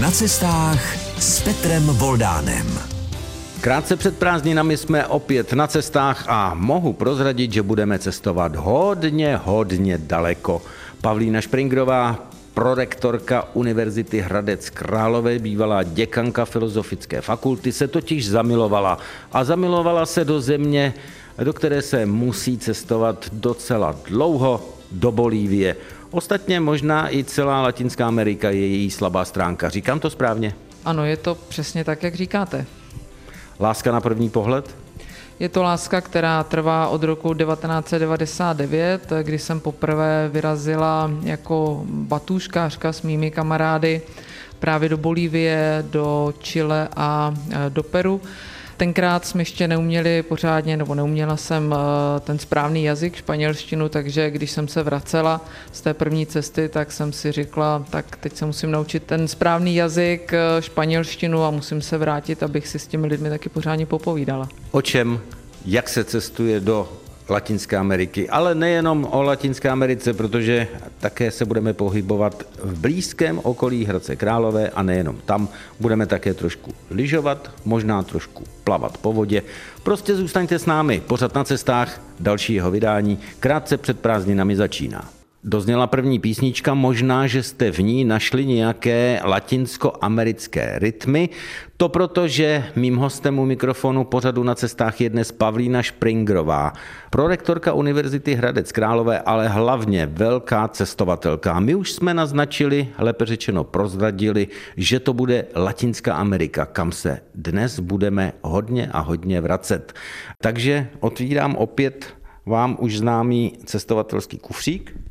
Na cestách s Petrem Voldánem. Krátce před prázdninami jsme opět na cestách a mohu prozradit, že budeme cestovat hodně, hodně daleko. Pavlína Špringrová, prorektorka Univerzity Hradec Králové, bývalá děkanka Filozofické fakulty, se totiž zamilovala. A zamilovala se do země, do které se musí cestovat docela dlouho, do Bolívie. Ostatně možná i celá Latinská Amerika je její slabá stránka. Říkám to správně? Ano, je to přesně tak, jak říkáte. Láska na první pohled? Je to láska, která trvá od roku 1999, kdy jsem poprvé vyrazila jako batůžkářka s mými kamarády právě do Bolívie, do Chile a e, do Peru. Tenkrát jsme ještě neuměli pořádně, nebo neuměla jsem eh, ten správný jazyk, španělštinu, takže když jsem se vracela z té první cesty, tak jsem si řekla, tak teď se musím naučit ten správný jazyk, eh, španělštinu a musím se vrátit, abych si s těmi lidmi taky pořádně popovídala. O čem, jak se cestuje do Latinské Ameriky, ale nejenom o Latinské Americe, protože také se budeme pohybovat v blízkém okolí Hradce Králové a nejenom tam. Budeme také trošku lyžovat, možná trošku plavat po vodě. Prostě zůstaňte s námi, pořád na cestách, další jeho vydání krátce před prázdninami začíná. Dozněla první písnička, možná, že jste v ní našli nějaké latinsko-americké rytmy. To proto, že mým hostem u mikrofonu pořadu na cestách je dnes Pavlína Špringrová, prorektorka Univerzity Hradec Králové, ale hlavně velká cestovatelka. My už jsme naznačili, lépe řečeno prozradili, že to bude Latinská Amerika, kam se dnes budeme hodně a hodně vracet. Takže otvírám opět vám už známý cestovatelský kufřík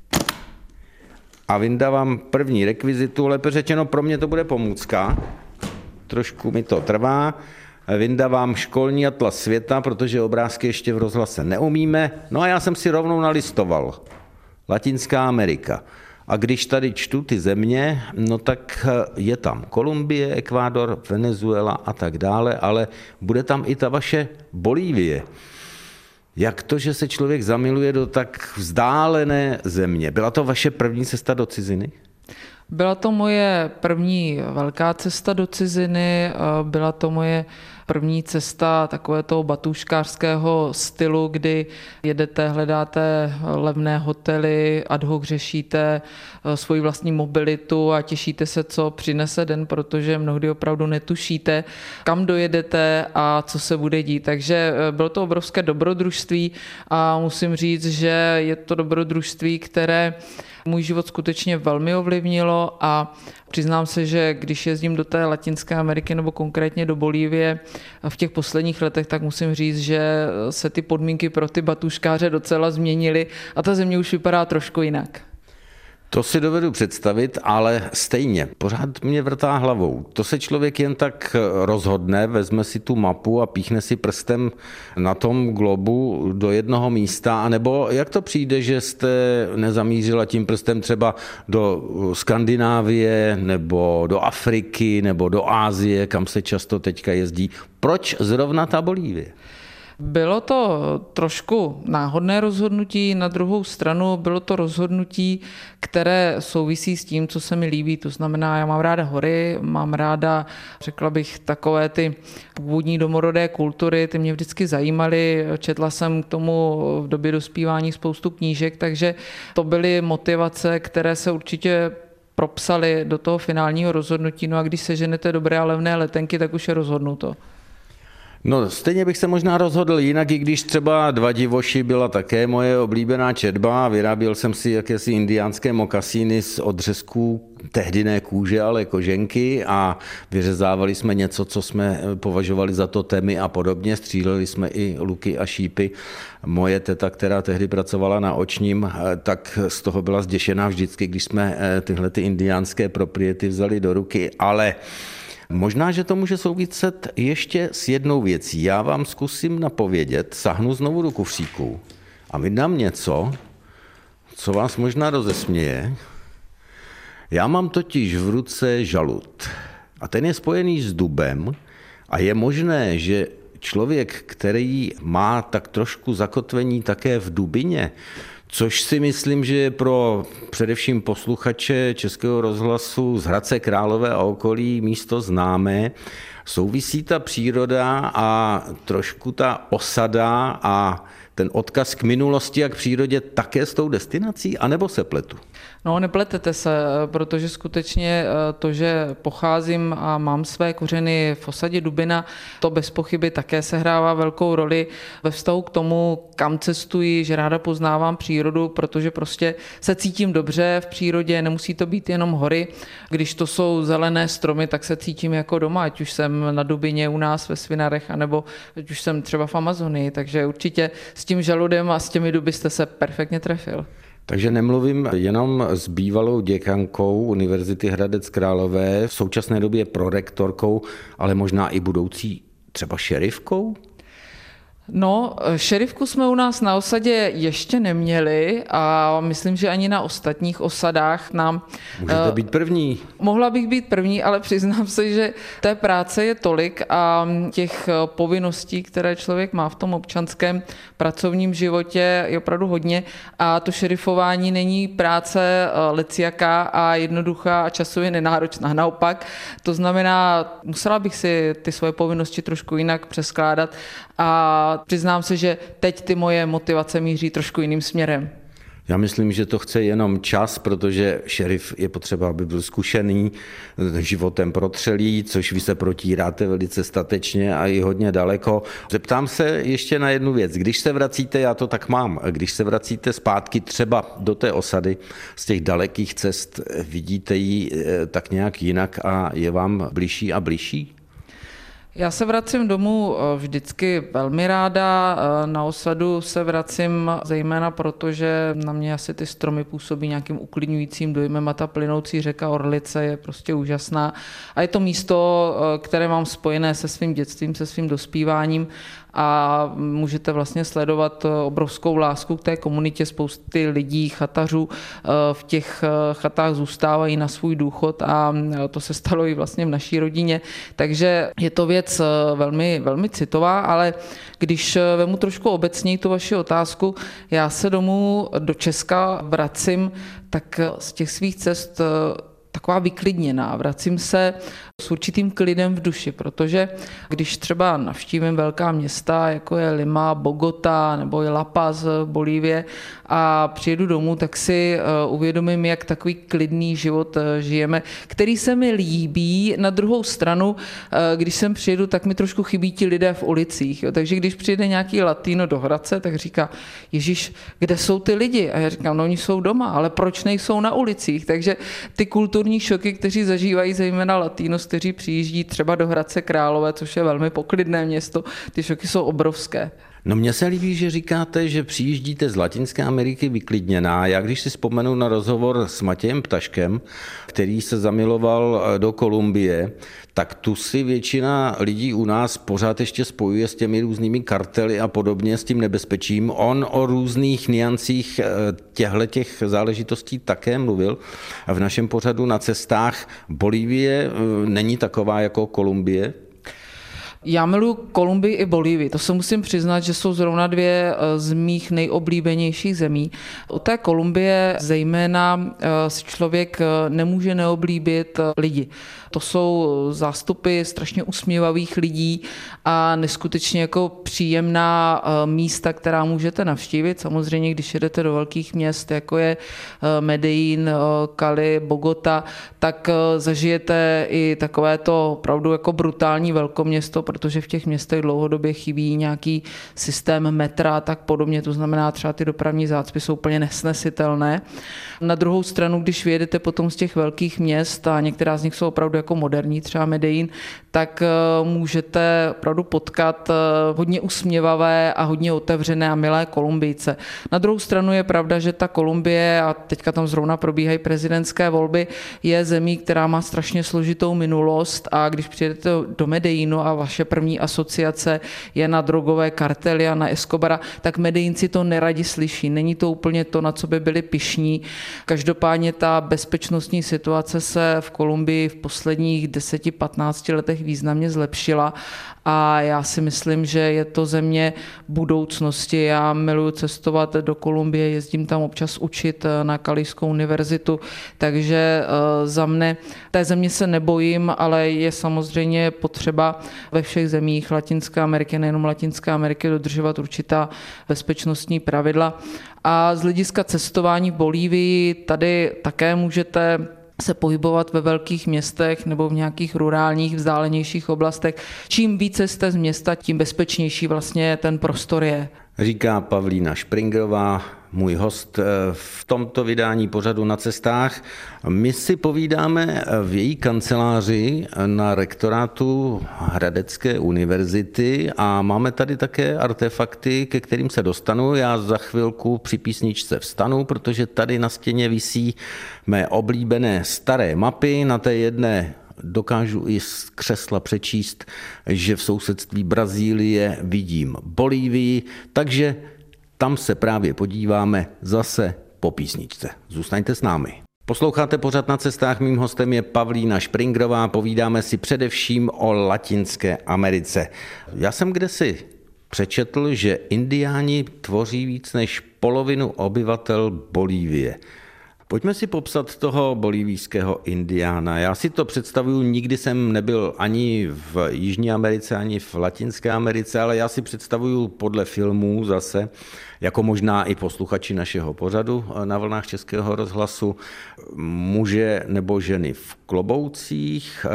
a vyndávám první rekvizitu, lépe řečeno pro mě to bude pomůcka, trošku mi to trvá, vyndávám školní atlas světa, protože obrázky ještě v rozhlase neumíme, no a já jsem si rovnou nalistoval. Latinská Amerika. A když tady čtu ty země, no tak je tam Kolumbie, Ekvádor, Venezuela a tak dále, ale bude tam i ta vaše Bolívie. Jak to, že se člověk zamiluje do tak vzdálené země? Byla to vaše první cesta do ciziny? Byla to moje první velká cesta do ciziny, byla to moje první cesta takové toho batuškářského stylu, kdy jedete, hledáte levné hotely, ad hoc řešíte eh, svoji vlastní mobilitu a těšíte se, co přinese den, protože mnohdy opravdu netušíte, kam dojedete a co se bude dít. Takže eh, bylo to obrovské dobrodružství a musím říct, že je to dobrodružství, které můj život skutečně velmi ovlivnilo a přiznám se, že když jezdím do té Latinské Ameriky nebo konkrétně do Bolívie v těch posledních letech, tak musím říct, že se ty podmínky pro ty batuškáře docela změnily a ta země už vypadá trošku jinak. To si dovedu představit, ale stejně, pořád mě vrtá hlavou. To se člověk jen tak rozhodne, vezme si tu mapu a píchne si prstem na tom globu do jednoho místa, anebo jak to přijde, že jste nezamířila tím prstem třeba do Skandinávie, nebo do Afriky, nebo do Ázie, kam se často teďka jezdí. Proč zrovna ta Bolívie? Bylo to trošku náhodné rozhodnutí, na druhou stranu bylo to rozhodnutí, které souvisí s tím, co se mi líbí. To znamená, já mám ráda hory, mám ráda, řekla bych, takové ty původní domorodé kultury, ty mě vždycky zajímaly. Četla jsem k tomu v době dospívání spoustu knížek, takže to byly motivace, které se určitě propsali do toho finálního rozhodnutí. No a když seženete dobré a levné letenky, tak už je rozhodnuto. No, stejně bych se možná rozhodl jinak, i když třeba Dva divoši byla také moje oblíbená četba. Vyráběl jsem si jakési indiánské mokasíny z odřezků tehdy ne kůže, ale koženky a vyřezávali jsme něco, co jsme považovali za to temy a podobně. Stříleli jsme i luky a šípy. Moje teta, která tehdy pracovala na očním, tak z toho byla zděšená vždycky, když jsme eh, tyhle ty indiánské propriety vzali do ruky, ale Možná, že to může souviset ještě s jednou věcí. Já vám zkusím napovědět, sahnu znovu do kufříku a vydám něco, co vás možná rozesměje. Já mám totiž v ruce žalud a ten je spojený s dubem a je možné, že člověk, který má tak trošku zakotvení také v dubině, Což si myslím, že je pro především posluchače Českého rozhlasu z Hradce Králové a okolí místo známé. Souvisí ta příroda a trošku ta osada a ten odkaz k minulosti a k přírodě také s tou destinací, anebo se pletu? No, nepletete se, protože skutečně eh, to, že pocházím a mám své kořeny v osadě Dubina, to bez pochyby také sehrává velkou roli ve vztahu k tomu, kam cestuji, že ráda poznávám přírodu, protože prostě se cítím dobře v přírodě, nemusí to být jenom hory. Když to jsou zelené stromy, tak se cítím jako doma, ať už jsem na Dubině u nás ve Svinarech, anebo ať už jsem třeba v Amazonii, takže určitě s tím žaludem a s těmi duby jste se perfektně trefil. Takže nemluvím jenom s bývalou děkankou Univerzity Hradec Králové, v současné době prorektorkou, ale možná i budoucí třeba šerifkou? No, šerifku jsme u nás na osadě ještě neměli a myslím, že ani na ostatních osadách nám... Můžete být první. Mohla bych být první, ale přiznám se, že té práce je tolik a těch povinností, které člověk má v tom občanském pracovním životě je opravdu hodně a to šerifování není práce eh, leciaká a jednoduchá a časově nenáročná. Naopak, to znamená, musela bych si ty svoje povinnosti trošku jinak přeskládat a přiznám se, že teď ty moje motivace míří trošku jiným směrem. Já myslím, že to chce jenom čas, protože šerif je potřeba, aby byl zkušený, životem protřelý, což vy se protíráte velice statečně a i hodně daleko. Zeptám se ještě na jednu věc. Když se vracíte, já to tak mám, když se vracíte zpátky třeba do té osady z těch dalekých cest, vidíte ji eh, tak nějak jinak a je vám blížší a blížší? Já se vracím domů eh, vždycky velmi ráda. Eh, na osadu se vracím zejména proto, že na mě asi ty stromy působí nějakým uklidňujícím dojmem a ta plynoucí řeka Orlice je prostě úžasná. A je to místo, eh, které mám spojené se svým dětstvím, se svým dospíváním a můžete vlastně sledovat obrovskou lásku k té komunitě. Spousty lidí, chatařů eh, v těch eh, chatách zůstávají na svůj důchod a eh, to se stalo i vlastně v naší rodině. Takže je to věc velmi, velmi citová, ale když vemu trošku obecněji tu vaši otázku, já se domů do Česka vracím, tak z těch svých cest taková vyklidněná. Vracím se s určitým klidem v duši, protože když třeba navštívím velká města, jako je Lima, Bogota nebo je La Paz v Bolívie a přijedu domů, tak si eh, uvědomím, jak takový klidný život eh, žijeme, který se mi líbí. Na druhou stranu, eh, když sem přijedu, tak mi trošku chybí ti lidé v ulicích. Jo. Takže když přijde nějaký latino do Hradce, tak říká, Ježíš, kde jsou ty lidi? A já říkám, no oni jsou doma, ale proč nejsou na ulicích? Takže ty kulturní šoky, kteří zažívají zejména latinos, kteří přijíždí třeba do Hradce Králové, což je velmi poklidné město, ty šoky jsou obrovské. No mně se líbí, že říkáte, že přijíždíte z Latinské Ameriky vyklidněná. Já když si vzpomenu na rozhovor s Matějem Ptaškem, který se zamiloval eh, do Kolumbie, tak tu si většina lidí u nás pořád ještě spojuje s těmi různými kartely a podobně, s tím nebezpečím. On o různých niancích eh, těchto těch záležitostí také mluvil. V našem pořadu na cestách Bolívie eh, není taková jako Kolumbie, já miluji Kolumbii i Bolívii. To se musím přiznat, že jsou zrovna dvě eh, z mých nejoblíbenějších zemí. U té Kolumbie zejména eh, si člověk eh, nemůže neoblíbit lidi. To jsou zástupy strašně usměvavých lidí a neskutečně jako příjemná místa, která můžete navštívit. Samozřejmě, když jedete do velkých měst, jako je Medellín, Cali, Bogota, tak zažijete i takové to opravdu jako brutální velkoměsto, protože v těch městech dlouhodobě chybí nějaký systém metra a tak podobně, to znamená třeba ty dopravní zácpy jsou úplně nesnesitelné. Na druhou stranu, když vyjedete potom z těch velkých měst a některá z nich jsou opravdu jako moderní, třeba Medellín, tak eh, můžete opravdu potkat eh, hodně usměvavé a hodně otevřené a milé Kolumbijce. Na druhou stranu je pravda, že ta Kolumbie, a teďka tam zrovna probíhají prezidentské volby, je zemí, která má strašně složitou minulost a když přijedete do Medellínu a vaše první asociace je na drogové kartely a na Escobara, tak Medellínci to neradi slyší. Není to úplně to, na co by byli pišní. Každopádně ta bezpečnostní situace se v Kolumbii v posledních 10-15 letech významně zlepšila a já si myslím, že je to země budoucnosti. Já miluji cestovat do Kolumbie, jezdím tam občas učit na Kalijskou univerzitu, takže za mne té země se nebojím, ale je samozřejmě potřeba ve všech zemích Latinské Ameriky, nejenom Latinské Ameriky, dodržovat určitá bezpečnostní pravidla. A z hlediska cestování v Bolívii tady také můžete se pohybovat ve velkých městech nebo v nějakých rurálních, vzdálenějších oblastech. Čím více jste z města, tím bezpečnější vlastně ten prostor je. Říká Pavlína Špringrová, můj host eh, v tomto vydání pořadu na cestách. My si povídáme v její kanceláři na rektorátu Hradecké univerzity a máme tady také artefakty, ke kterým se dostanu. Já za chvilku při písničce vstanu, protože tady na stěně visí mé oblíbené staré mapy. Na té jedné dokážu i z křesla přečíst, že v sousedství Brazílie vidím Bolívii, takže tam se právě podíváme zase po písničce. Zůstaňte s námi. Posloucháte pořád na cestách, mým hostem je Pavlína Špringrová, povídáme si především o Latinské Americe. Já jsem kdesi přečetl, že indiáni tvoří víc než polovinu obyvatel Bolívie. Pojďme si popsat toho bolívijského indiána. Já si to představuju, nikdy jsem nebyl ani v Jižní Americe, ani v Latinské Americe, ale já si představuju podle filmů zase, jako možná i posluchači našeho pořadu na vlnách Českého rozhlasu, muže nebo ženy v kloboucích,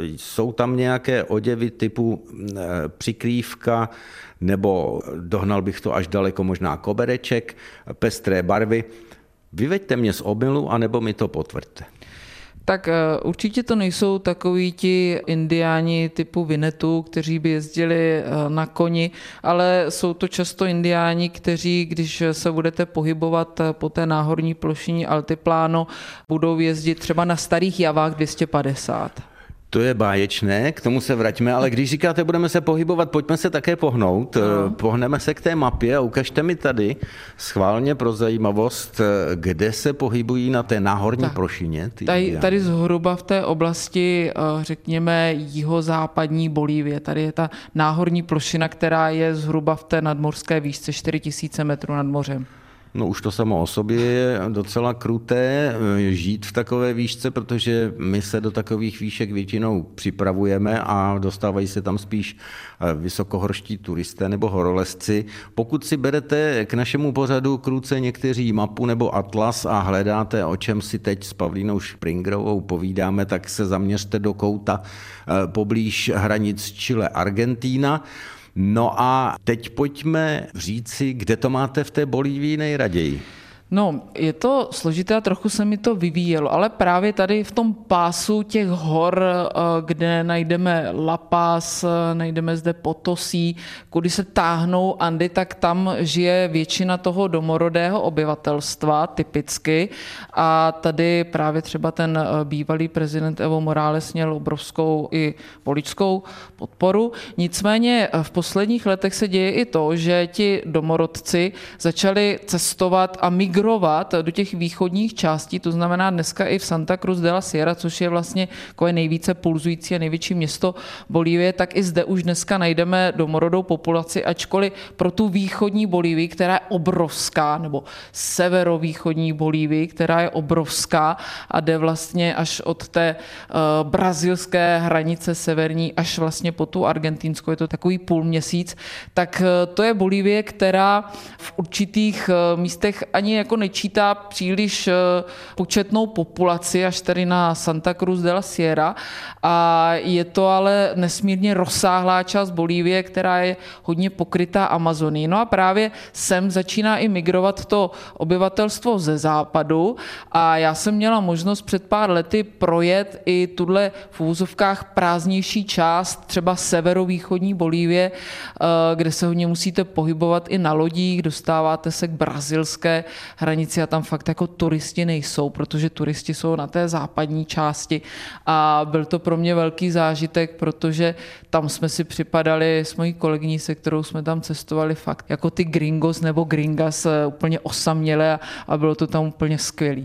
jsou tam nějaké oděvy typu eh, přikrývka, nebo dohnal bych to až daleko možná kobereček, pestré barvy. Vyveďte mě z omilu, anebo mi to potvrďte. Tak eh, určitě to nejsou takoví ti indiáni typu Vinetu, kteří by jezdili eh, na koni, ale jsou to často indiáni, kteří, když se budete pohybovat eh, po té náhorní plošině Altipláno, budou jezdit třeba na starých javách 250. To je báječné, k tomu se vraťme, ale když říkáte, budeme se pohybovat, pojďme se také pohnout. No. Pohneme se k té mapě a ukažte mi tady schválně pro zajímavost, kde se pohybují na té náhorní tak. prošině. tady, tady zhruba v té oblasti, eh, řekněme, jihozápadní Bolívie. Tady je ta náhorní plošina, která je zhruba v té nadmorské výšce 4000 metrů nad mořem. No už to samo o sobě je docela kruté eh, žít v takové výšce, protože my se do takových výšek většinou připravujeme a dostávají se tam spíš eh, vysokohorští turisté nebo horolezci. Pokud si berete k našemu pořadu kruce někteří mapu nebo atlas a hledáte, o čem si teď s Pavlínou Springrovou povídáme, tak se zaměřte do kouta eh, poblíž hranic Chile Argentína. No a teď pojďme říci, kde to máte v té Bolívii nejraději. No, je to složité a trochu se mi to vyvíjelo, ale právě tady v tom pásu těch hor, eh, kde najdeme La Paz, eh, najdeme zde Potosí, kudy se táhnou Andy, tak tam žije většina toho domorodého obyvatelstva typicky a tady právě třeba ten eh, bývalý prezident Evo Morales měl obrovskou i voličskou podporu. Nicméně v posledních letech se děje i to, že ti domorodci začali cestovat a migrovat migrovat do těch východních částí, to znamená dneska i v Santa Cruz de la Sierra, což je vlastně je nejvíce pulzující a největší město Bolívie, tak i zde už dneska najdeme domorodou populaci, ačkoliv pro tu východní Bolívii, která je obrovská, nebo severovýchodní Bolívii, která je obrovská a jde vlastně až od té uh, brazilské hranice severní až vlastně po tu argentinskou, je to takový půl měsíc, tak uh, to je Bolívie, která v určitých uh, místech ani jako nečítá příliš eh, početnou populaci, až tady na Santa Cruz de la Sierra. A je to ale nesmírně rozsáhlá část Bolívie, která je hodně pokrytá Amazonii. No a právě sem začíná i migrovat to obyvatelstvo ze západu. A já jsem měla možnost před pár lety projet i tuhle v úzovkách prázdnější část, třeba severovýchodní Bolívie, eh, kde se hodně musíte pohybovat i na lodích, dostáváte se k brazilské hranici a tam fakt jako turisti nejsou, protože turisti jsou na té západní části a byl to pro mě velký zážitek, protože tam jsme si připadali s mojí kolegyní, se kterou jsme tam cestovali fakt jako ty gringos nebo gringas eh, úplně osamělé a, bylo to tam úplně skvělé.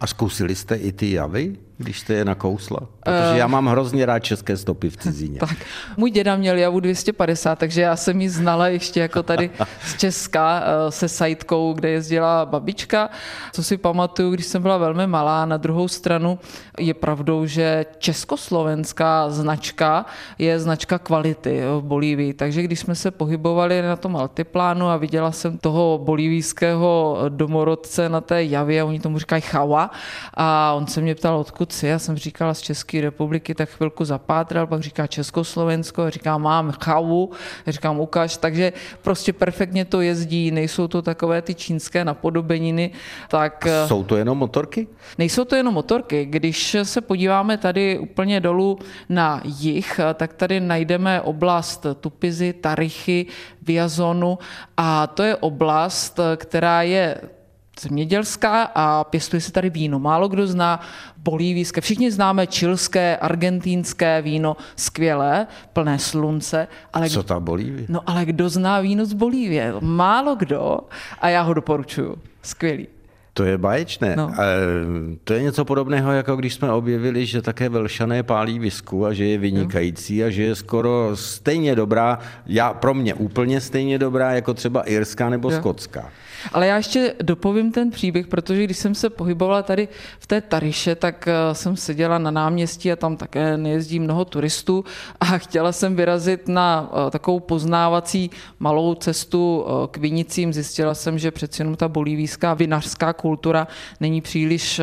A zkusili jste i ty javy? Když jste je nakousla? Protože já mám hrozně rád české stopy v cizině. Tak, můj děda měl javu 250, takže já jsem ji znala ještě jako tady z Česka eh, se sajtkou, kde jezdila babička. Co si pamatuju, když jsem byla velmi malá, na druhou stranu je pravdou, že československá značka je značka kvality v Bolívii, takže když jsme se pohybovali na tom altiplánu a viděla jsem toho bolívijského domorodce na té javě, oni tomu říkají chawa, a on se mě ptal, odkud si, já jsem říkala z České republiky, tak chvilku zapátral, pak říká Československo, říká mám chawu, říkám ukaž, takže prostě perfektně to jezdí, nejsou to takové ty čínské napodobeniny, tak... A jsou to jenom motorky? Nejsou to jenom motorky. Když se podíváme tady úplně dolů na jih, tak tady najdeme oblast Tupizy, Tarichy, Viazonu a to je oblast, která je zemědělská a pěstuje se tady víno. Málo kdo zná bolívijské. Všichni známe čilské, argentínské víno, skvělé, plné slunce. Ale Co ta Bolívie? No ale kdo zná víno z Bolívie? Málo kdo a já ho doporučuju. Skvělý. To je báječné. No. To je něco podobného, jako když jsme objevili, že také Velšané pálí visku a že je vynikající a že je skoro stejně dobrá, já pro mě úplně stejně dobrá, jako třeba irská nebo jo. skotská. Ale já ještě dopovím ten příběh, protože když jsem se pohybovala tady v té Tariše, tak eh, jsem seděla na náměstí a tam také nejezdí mnoho turistů a chtěla jsem vyrazit na eh, takovou poznávací malou cestu eh, k vinicím. Zjistila jsem, že přeci jenom ta bolívijská vinařská kultura není příliš,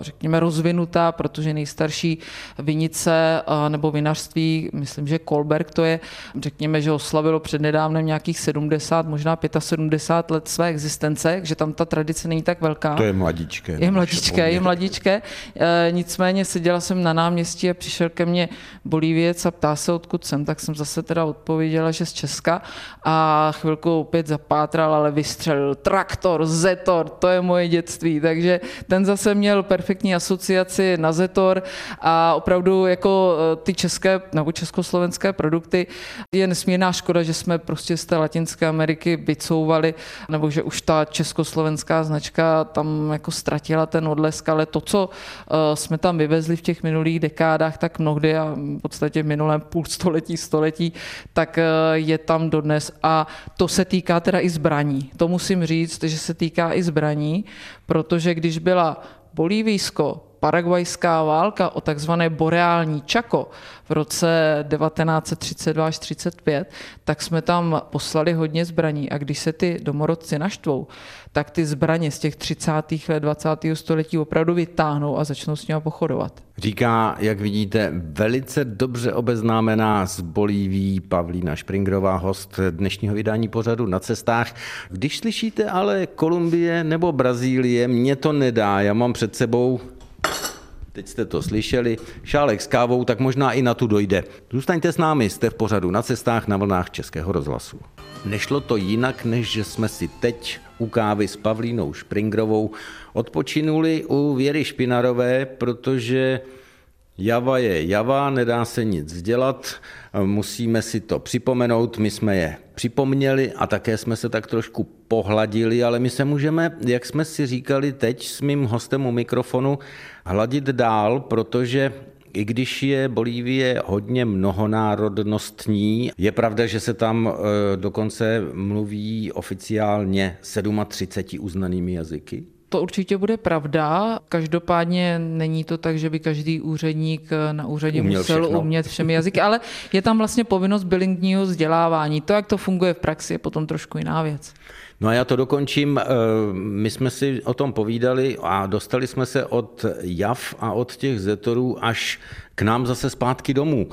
řekněme, rozvinutá, protože nejstarší vinice nebo vinařství, myslím, že Kolberg to je, řekněme, že oslavilo přednedávnem nějakých 70, možná 75 let své existence existence, že tam ta tradice není tak velká. To je mladičké. Je mladičké, je mladičké. E, nicméně seděla jsem na náměstí a přišel ke mně Bolíviec a ptá se, odkud jsem, tak jsem zase teda odpověděla, že z Česka a chvilku opět zapátral, ale vystřelil traktor, Zetor, to je moje dětství, takže ten zase měl perfektní asociaci na Zetor a opravdu jako e, ty české nebo československé produkty je nesmírná škoda, že jsme prostě z té Latinské Ameriky vycouvali, nebo že ta československá značka tam jako ztratila ten odlesk, ale to, co eh, jsme tam vyvezli v těch minulých dekádách, tak mnohdy a v podstatě v minulém půl století, století, tak eh, je tam dodnes a to se týká teda i zbraní. To musím říct, že se týká i zbraní, protože když byla Bolívijsko paraguajská válka o takzvané boreální Čako v roce 1932 až 35, tak jsme tam poslali hodně zbraní a když se ty domorodci naštvou, tak ty zbraně z těch 30. let 20. století opravdu vytáhnou a začnou s nimi pochodovat. Říká, jak vidíte, velice dobře obeznámená z Bolíví Pavlína Špringrová, host dnešního vydání pořadu na cestách. Když slyšíte ale Kolumbie nebo Brazílie, mě to nedá. Já mám před sebou Teď jste to slyšeli, šálek s kávou, tak možná i na tu dojde. Zůstaňte s námi, jste v pořadu na cestách na vlnách Českého rozhlasu. Nešlo to jinak, než že jsme si teď u kávy s Pavlínou Špringrovou odpočinuli u Věry Špinarové, protože Java je Java, nedá se nic dělat, musíme si to připomenout, my jsme je připomněli a také jsme se tak trošku pohladili, ale my se můžeme, jak jsme si říkali teď s mým hostem u mikrofonu, hladit dál, protože i když je Bolívie hodně mnohonárodnostní, je pravda, že se tam e, dokonce mluví oficiálně 37 uznanými jazyky? To určitě bude pravda. Každopádně není to tak, že by každý úředník na úřadě Uměl musel všechno. umět všemi jazyky, ale je tam vlastně povinnost bilingního vzdělávání. To, jak to funguje v praxi, je potom trošku jiná věc. No a já to dokončím. Eh, my jsme si o tom povídali a dostali jsme se od JAV a od těch zetorů až k nám zase zpátky domů.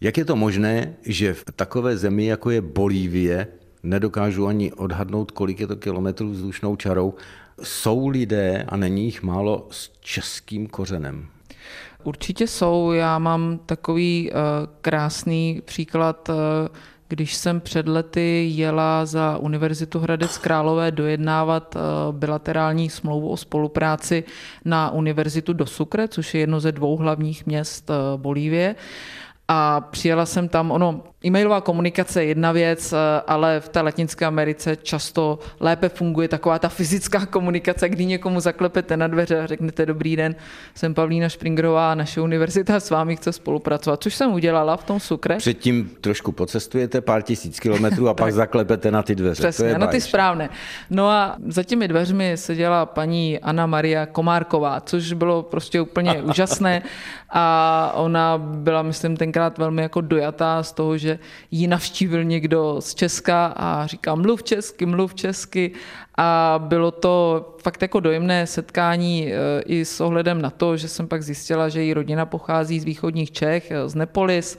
Jak je to možné, že v takové zemi, jako je Bolívie, nedokážu ani odhadnout, kolik je to kilometrů vzdušnou čarou, jsou lidé, a není jich málo, s českým kořenem? Určitě jsou. Já mám takový uh, krásný příklad, uh, když jsem před lety jela za Univerzitu Hradec Králové dojednávat uh, bilaterální smlouvu o spolupráci na Univerzitu do Sucre, což je jedno ze dvou hlavních měst Bolívie. A přijela jsem tam, ono E-mailová komunikace je jedna věc, eh, ale v té Latinské Americe často lépe funguje taková ta fyzická komunikace, kdy někomu zaklepete na dveře a řeknete dobrý den, jsem Pavlína Špringrová, naše univerzita s vámi chce spolupracovat, což jsem udělala v tom Sukre. Předtím trošku pocestujete pár tisíc kilometrů a pak zaklepete na ty dveře. Přesně, to je na ty správné. No a za těmi dveřmi seděla paní Anna Maria Komárková, což bylo prostě úplně úžasné a ona byla, myslím, tenkrát velmi jako dojatá z toho, že ji navštívil někdo z Česka a říká mluv česky, mluv česky a bylo to fakt jako dojemné setkání e, i s ohledem na to, že jsem pak zjistila, že její rodina pochází z východních Čech, e, z Nepolis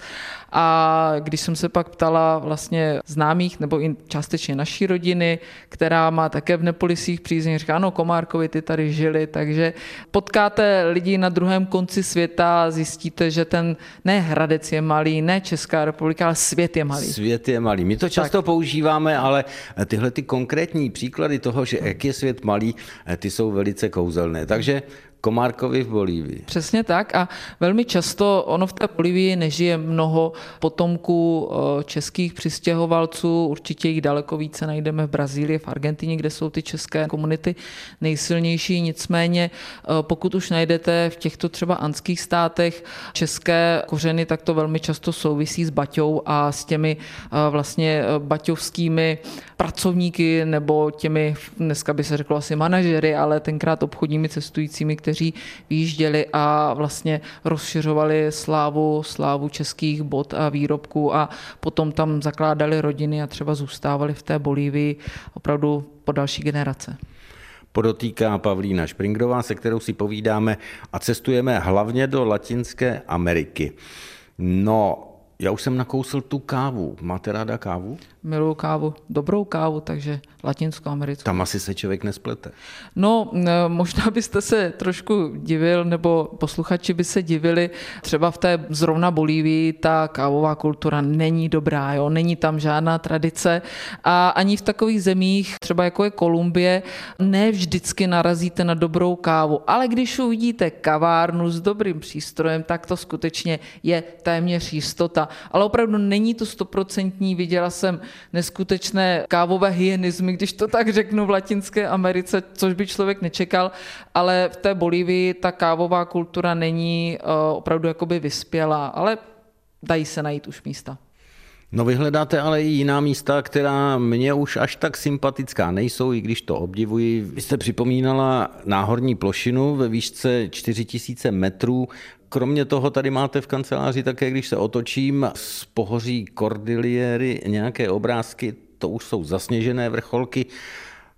a když jsem se pak ptala vlastně známých nebo i částečně naší rodiny, která má také v Nepolisích přízeň, říká, ano, Komárkovi ty tady žili, takže potkáte lidi na druhém konci světa, zjistíte, že ten ne Hradec je malý, ne Česká republika, ale svět je malý. Svět je malý. My to často tak. používáme, ale tyhle ty konkrétní příklady toho, že jak je svět malý, ty jsou velice kouzelné. Takže Komárkovi v Bolívii. Přesně tak a velmi často ono v té Bolívii nežije mnoho potomků eh, českých přistěhovalců, určitě jich daleko více najdeme v Brazílii, v Argentině, kde jsou ty české komunity nejsilnější, nicméně eh, pokud už najdete v těchto třeba anských státech české kořeny, tak to velmi často souvisí s Baťou a s těmi eh, vlastně baťovskými pracovníky nebo těmi, dneska by se řeklo asi manažery, ale tenkrát obchodními cestujícími, kteří výjížděli a vlastně rozšiřovali slávu, slávu českých bod a výrobků a potom tam zakládali rodiny a třeba zůstávali v té Bolívii opravdu po další generace podotýká Pavlína Špringrová, se kterou si povídáme a cestujeme hlavně do Latinské Ameriky. No, já už jsem nakousl tu kávu. Máte ráda kávu? Miluju kávu, dobrou kávu, takže latinskoamerickou. Tam asi se člověk nesplete. No, možná byste se trošku divil, nebo posluchači by se divili, třeba v té zrovna Bolívii ta kávová kultura není dobrá, jo? není tam žádná tradice a ani v takových zemích, třeba jako je Kolumbie, ne vždycky narazíte na dobrou kávu, ale když uvidíte kavárnu s dobrým přístrojem, tak to skutečně je téměř jistota. Ale opravdu není to stoprocentní, viděla jsem neskutečné kávové hyenizmy, když to tak řeknu v Latinské Americe, což by člověk nečekal, ale v té Bolívii ta kávová kultura není eh, opravdu jakoby vyspělá, ale dají se najít už místa. No vyhledáte ale i jiná místa, která mě už až tak sympatická nejsou, i když to obdivuji. Vy jste připomínala náhorní plošinu ve výšce 4000 metrů. Kromě toho tady máte v kanceláři také, když se otočím, z pohoří Kordiliéry nějaké obrázky, to už jsou zasněžené vrcholky.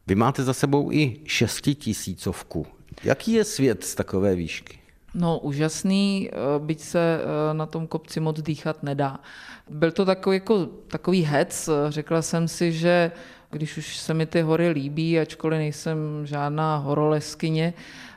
Vy máte za sebou i šestitisícovku. Jaký je svět z takové výšky? No úžasný, eh, byť se eh, na tom kopci moc dýchat nedá. Byl to takový, jako, takový hec, řekla jsem si, že když už se mi ty hory líbí, ačkoliv nejsem žádná horoleskyně,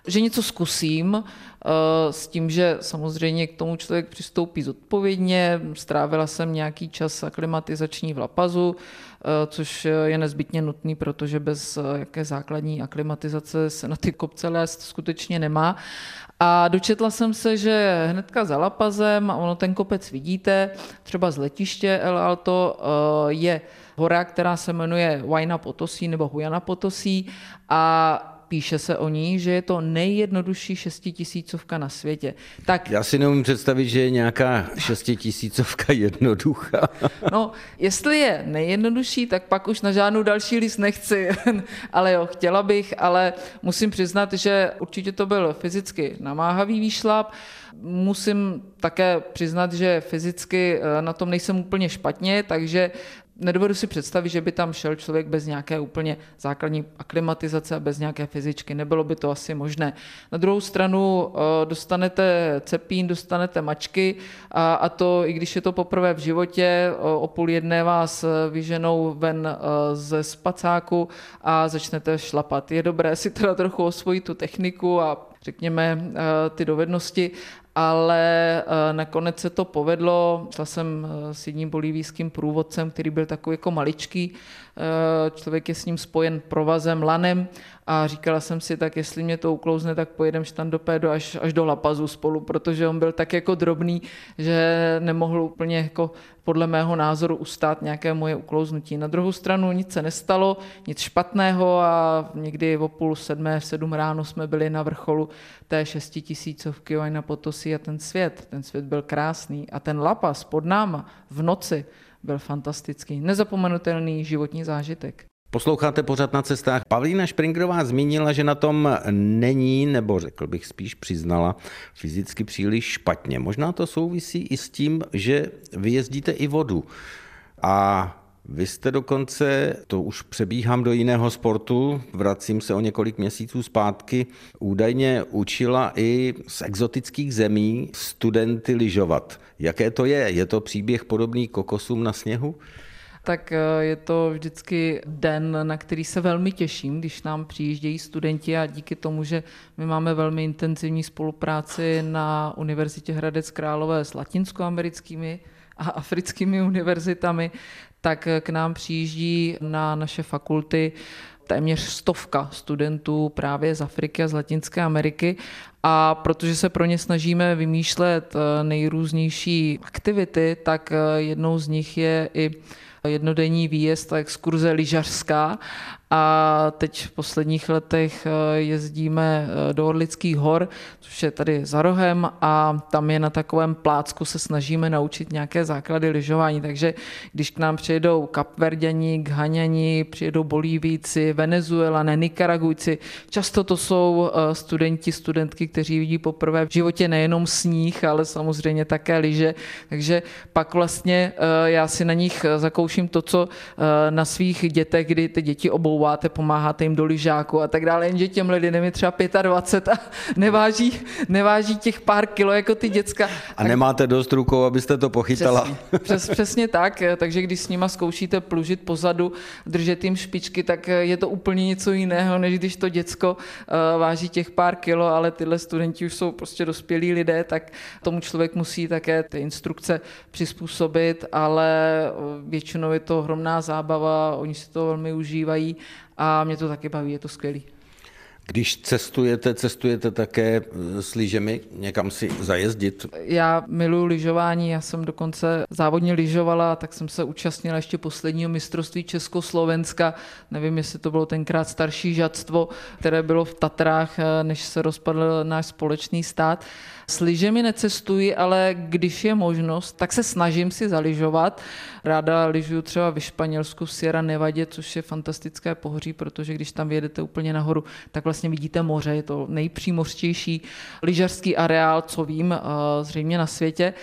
že něco zkusím eh, s tím, že samozřejmě k tomu člověk přistoupí zodpovědně. Strávila jsem nějaký čas aklimatizační v Lapazu, eh, což je nezbytně nutný, protože bez eh, jaké základní aklimatizace se na ty kopce lézt skutečně nemá. A dočetla jsem se, že hnedka za Lapazem, a ono ten kopec vidíte, třeba z letiště El Alto je hora, která se jmenuje Huayna Potosí nebo Huyana Potosí a píše se o ní, že je to nejjednodušší šestitisícovka na světě. Tak, Já si neumím představit, že je nějaká šestitisícovka jednoduchá. no, jestli je nejjednodušší, tak pak už na žádnou další list nechci. ale jo, chtěla bych, ale musím přiznat, že určitě to byl fyzicky namáhavý výšlap. Musím také přiznat, že fyzicky eh, na tom nejsem úplně špatně, takže nedovedu si představit, že by tam šel člověk bez nějaké úplně základní aklimatizace a bez nějaké fyzičky. Nebylo by to asi možné. Na druhou stranu eh, dostanete cepín, dostanete mačky a, a to, i když je to poprvé v životě, eh, o půl jedné vás vyženou ven ze spacáku a začnete šlapat. Je dobré si teda trochu osvojit tu techniku a řekněme, ty dovednosti ale eh, nakonec se to povedlo. Šla jsem eh, s jedním bolívijským průvodcem, který byl takový jako maličký. Eh, člověk je s ním spojen provazem, lanem a říkala jsem si, tak jestli mě to uklouzne, tak pojedem štandopédu až, až do Lapazu spolu, protože on byl tak jako drobný, že nemohl úplně jako podle mého názoru ustát nějaké moje uklouznutí. Na druhou stranu nic se nestalo, nic špatného a někdy o půl sedmé, v sedm ráno jsme byli na vrcholu té šestitisícovky na Potosi a ten svět, ten svět byl krásný a ten lapas pod náma v noci byl fantastický, nezapomenutelný životní zážitek. Posloucháte pořád na cestách. Pavlína Špringrová zmínila, že na tom není, nebo řekl bych spíš přiznala, fyzicky příliš špatně. Možná to souvisí i s tím, že vy jezdíte i vodu. A vy jste dokonce, to už přebíhám do jiného sportu, vracím se o několik měsíců zpátky, údajně učila i z exotických zemí studenty lyžovat. Jaké to je? Je to příběh podobný kokosům na sněhu? Tak eh, je to vždycky den, na který se velmi těším, když nám přijíždějí studenti a díky tomu, že my máme velmi intenzivní spolupráci na Univerzitě Hradec Králové s latinskoamerickými a africkými univerzitami, tak k nám přijíždí na naše fakulty téměř stovka studentů právě z Afriky a z Latinské Ameriky. A protože se pro ně snažíme vymýšlet eh, nejrůznější aktivity, tak eh, jednou z nich je i jednodenní výjezd a exkurze lyžařská a teď v posledních letech eh, jezdíme eh, do Orlických hor, což je tady za rohem a tam je na takovém plácku se snažíme naučit nějaké základy lyžování, takže když k nám přijedou Kapverděni, Ghaňani, přijedou Bolívíci, Venezuela, Nikaragujci, často to jsou eh, studenti, studentky, kteří vidí poprvé v životě nejenom sníh, ale samozřejmě také lyže, takže pak vlastně já si na nich zakouším to, co na svých dětech, kdy ty děti obou omlouváte, pomáháte jim do lyžáku a tak dále, jenže těm lidem je třeba 25 a neváží, neváží těch pár kilo jako ty děcka. A nemáte dost rukou, abyste to pochytala. Přesně, přes, přesně tak, takže když s nima zkoušíte plužit pozadu, držet jim špičky, tak je to úplně něco jiného, než když to děcko uh, váží těch pár kilo, ale tyhle studenti už jsou prostě dospělí lidé, tak tomu člověk musí také ty instrukce přizpůsobit, ale eh, většinou je to ohromná zábava, oni si to velmi užívají a mě to taky baví, je to skvělý. Když cestujete, cestujete také s lyžemi někam si zajezdit? Já miluji lyžování, já jsem dokonce závodně lyžovala, tak jsem se účastnila ještě posledního mistrovství Československa. Nevím, jestli to bylo tenkrát starší žadstvo, které bylo v Tatrách, než se rozpadl náš společný stát. S lyžemi necestuji, ale když je možnost, tak se snažím si zaližovat. Ráda lyžuju třeba ve Španělsku v Sierra Nevadě, což je fantastické pohoří, protože když tam vyjedete úplně nahoru, tak vlastně vidíte moře. Je to nejpřímořtější lyžařský areál, co vím, eh, zřejmě na světě.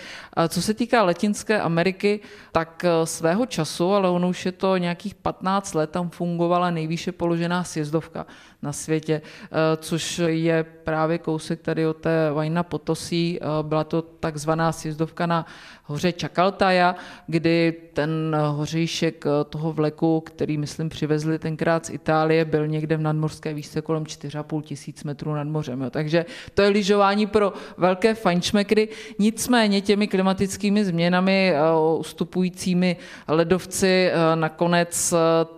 Co se týká Latinské Ameriky, tak eh, svého času, ale ono už je to nějakých 15 let, tam fungovala nejvýše položená sjezdovka na světě, eh, což je právě kousek tady od té Vajna Potosí. Eh, byla to takzvaná sjezdovka na hoře Čakaltaja, kdy ten hořejšek eh, toho vleku, který myslím přivezli tenkrát z Itálie, byl někde v nadmořské výšce kolem 4,5 tisíc metrů nad mořem. Jo. Takže to je lyžování pro velké fajnšmekry. Nicméně těmi klimatickými změnami ustupujícími ledovci nakonec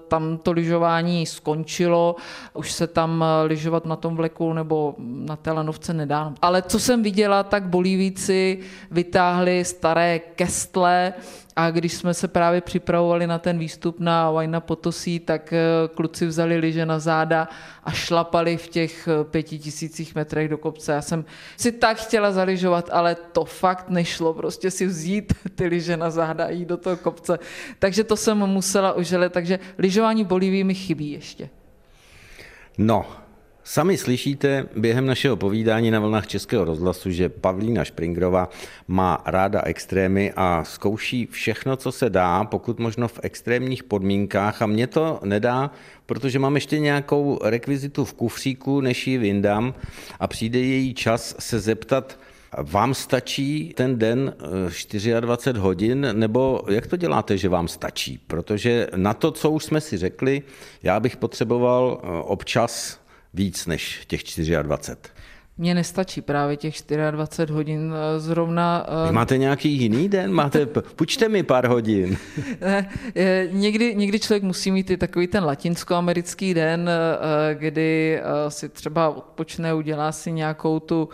tam to lyžování skončilo, už se tam lyžovat na tom vleku nebo na té lanovce nedá. Ale co jsem viděla, tak Bolívíci vytáhli staré kestle, a když jsme se právě připravovali na ten výstup na Vajna Potosí, tak eh, kluci vzali liže na záda a šlapali v těch eh, pěti tisících metrech do kopce. Já jsem si tak chtěla zaližovat, ale to fakt nešlo, prostě si vzít ty liže na záda a jít do toho kopce. Takže to jsem musela uželit, takže lyžování Bolívii mi chybí ještě. No, Sami slyšíte během našeho povídání na vlnách Českého rozhlasu, že Pavlína Špringrova má ráda extrémy a zkouší všechno, co se dá, pokud možno v extrémních podmínkách a mě to nedá, protože mám ještě nějakou rekvizitu v kufříku, než ji vyndám a přijde její čas se zeptat, vám stačí ten den 24 eh, hodin, nebo jak to děláte, že vám stačí? Protože na to, co už jsme si řekli, já bych potřeboval eh, občas víc než těch 24. mně nestačí právě těch 24 hodin eh, zrovna. Eh, Vy máte nějaký jiný den? Máte, půjčte mi pár hodin. někdy, někdy člověk musí mít i takový ten latinskoamerický den, eh, kdy si třeba odpočne, udělá si nějakou tu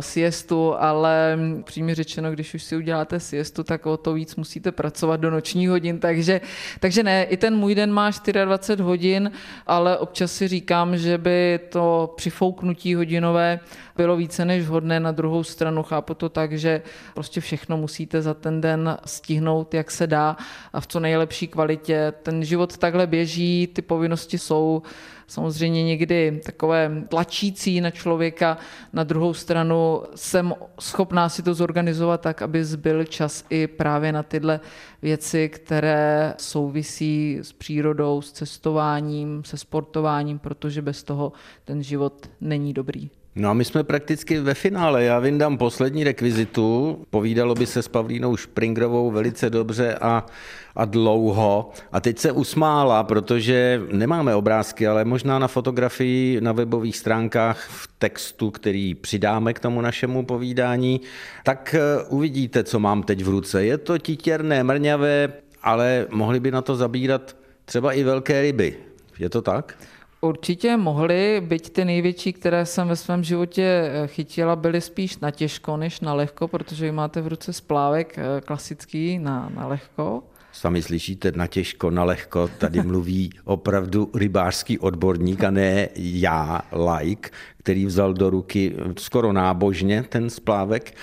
siestu, ale přímě řečeno, když už si uděláte siestu, tak o to víc musíte pracovat do nočních hodin, takže, takže ne, i ten můj den má 24 hodin, ale občas si říkám, že by to přifouknutí hodinové bylo více než vhodné. Na druhou stranu chápu to tak, že prostě všechno musíte za ten den stihnout, jak se dá a v co nejlepší kvalitě. Ten život takhle běží, ty povinnosti jsou samozřejmě někdy takové tlačící na člověka. Na druhou stranu jsem schopná si to zorganizovat tak, aby zbyl čas i právě na tyhle věci, které souvisí s přírodou, s cestováním, se sportováním, protože bez toho ten život není dobrý. No a my jsme prakticky ve finále. Já vyndám poslední rekvizitu. Povídalo by se s Pavlínou Špringrovou velice dobře a, a dlouho. A teď se usmála, protože nemáme obrázky, ale možná na fotografii na webových stránkách v textu, který přidáme k tomu našemu povídání, tak eh, uvidíte, co mám teď v ruce. Je to titěrné, mrňavé, ale mohli by na to zabírat třeba i velké ryby. Je to tak? Určitě mohly, byť ty největší, které jsem ve svém životě eh, chytila, byly spíš na těžko než na lehko, protože vy máte v ruce splávek eh, klasický na, na lehko. Sami slyšíte na těžko, na lehko, tady mluví opravdu rybářský odborník a ne já, like, který vzal do ruky skoro nábožně ten splávek.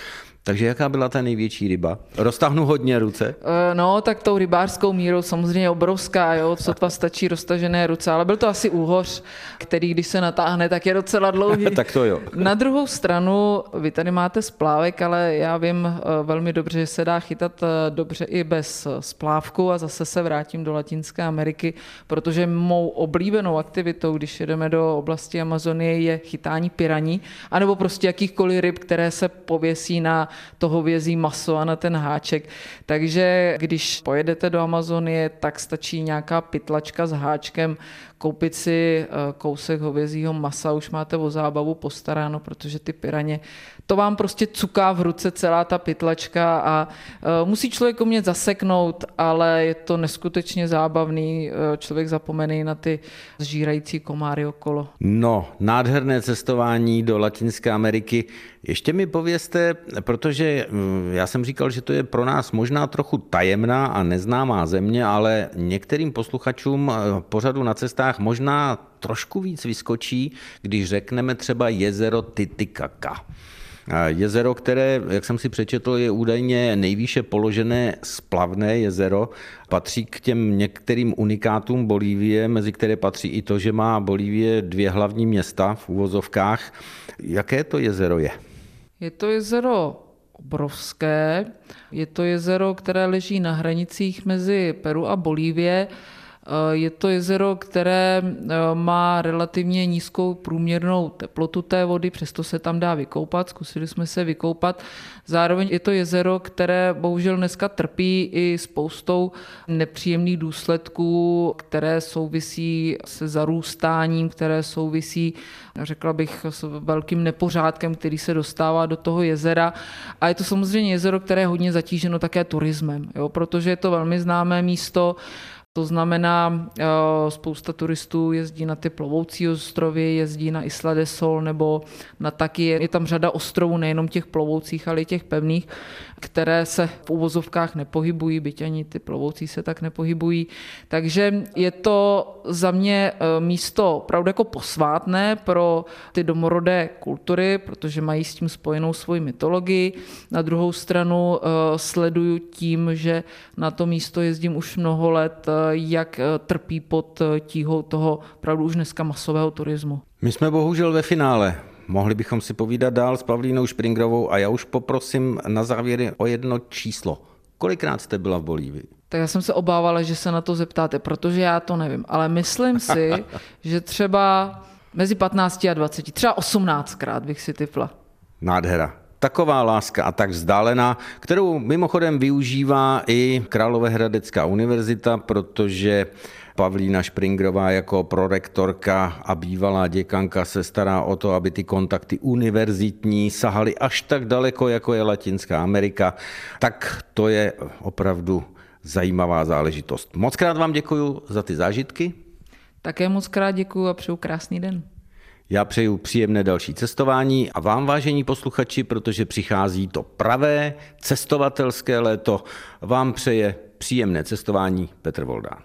Takže jaká byla ta největší ryba? Roztahnu hodně ruce? Eh, no, tak tou rybářskou mírou samozřejmě obrovská, jo, sotva stačí roztažené ruce, ale byl to asi úhoř, který když se natáhne, tak je docela dlouhý. tak to jo. Na druhou stranu, vy tady máte splávek, ale já vím eh, velmi dobře, že se dá chytat eh, dobře i bez splávku a zase se vrátím do Latinské Ameriky, protože mou oblíbenou aktivitou, když jedeme do oblasti Amazonie, je chytání piraní, anebo prostě jakýchkoliv ryb, které se pověsí na toho vězí maso a na ten háček. Takže když pojedete do Amazonie, tak stačí nějaká pytlačka s háčkem, koupit si eh, kousek hovězího masa, už máte o zábavu postaráno, protože ty piraně, to vám prostě cuká v ruce celá ta pytlačka a eh, musí člověk umět zaseknout, ale je to neskutečně zábavný, eh, člověk zapomený na ty zžírající komáry okolo. No, nádherné cestování do Latinské Ameriky. Ještě mi povězte, protože mm, já jsem říkal, že to je pro nás možná trochu tajemná a neznámá země, ale některým posluchačům pořadu na cestách možná trošku víc vyskočí, když řekneme třeba jezero Titicacá. Jezero, které, jak jsem si přečetl, je údajně nejvýše položené splavné jezero, patří k těm některým unikátům Bolívie, mezi které patří i to, že má Bolívie dvě hlavní města v úvozovkách. Jaké to jezero je? Je to jezero obrovské. Je to jezero, které leží na hranicích mezi Peru a Bolívie. Eh, je to jezero, které eh, má relativně nízkou průměrnou teplotu té vody, přesto se tam dá vykoupat, zkusili jsme se vykoupat. Zároveň je to jezero, které bohužel dneska trpí i spoustou nepříjemných důsledků, které souvisí se zarůstáním, které souvisí, řekla bych, s velkým nepořádkem, který se dostává do toho jezera. A je to samozřejmě jezero, které je hodně zatíženo také turismem, jo, protože je to velmi známé místo, to znamená, eh, spousta turistů jezdí na ty plovoucí ostrovy, jezdí na Isla de Sol nebo na taky. Je tam řada ostrovů, nejenom těch plovoucích, ale i těch pevných, které se v uvozovkách nepohybují, byť ani ty plovoucí se tak nepohybují. Takže je to za mě eh, místo opravdu jako posvátné pro ty domorodé kultury, protože mají s tím spojenou svoji mytologii. Na druhou stranu eh, sleduju tím, že na to místo jezdím už mnoho let, jak eh, trpí pod eh, tíhou toho pravdu už dneska masového turismu. My jsme bohužel ve finále. Mohli bychom si povídat dál s Pavlínou Špringrovou a já už poprosím na závěr o jedno číslo. Kolikrát jste byla v Bolívii? Tak já jsem se obávala, že se na to zeptáte, protože já to nevím. Ale myslím si, že třeba mezi 15 a 20, třeba 18krát bych si typla. Nádhera. Taková láska a tak vzdálená, kterou mimochodem využívá i Královéhradecká univerzita, protože Pavlína Špringrová jako prorektorka a bývalá děkanka se stará o to, aby ty kontakty univerzitní sahaly až tak daleko, jako je Latinská Amerika. Tak to je opravdu zajímavá záležitost. Moc krát vám děkuji za ty zážitky. Také moc krát děkuji a přeju krásný den. Já přeju příjemné další cestování a vám, vážení posluchači, protože přichází to pravé cestovatelské léto, vám přeje příjemné cestování Petr Voldán.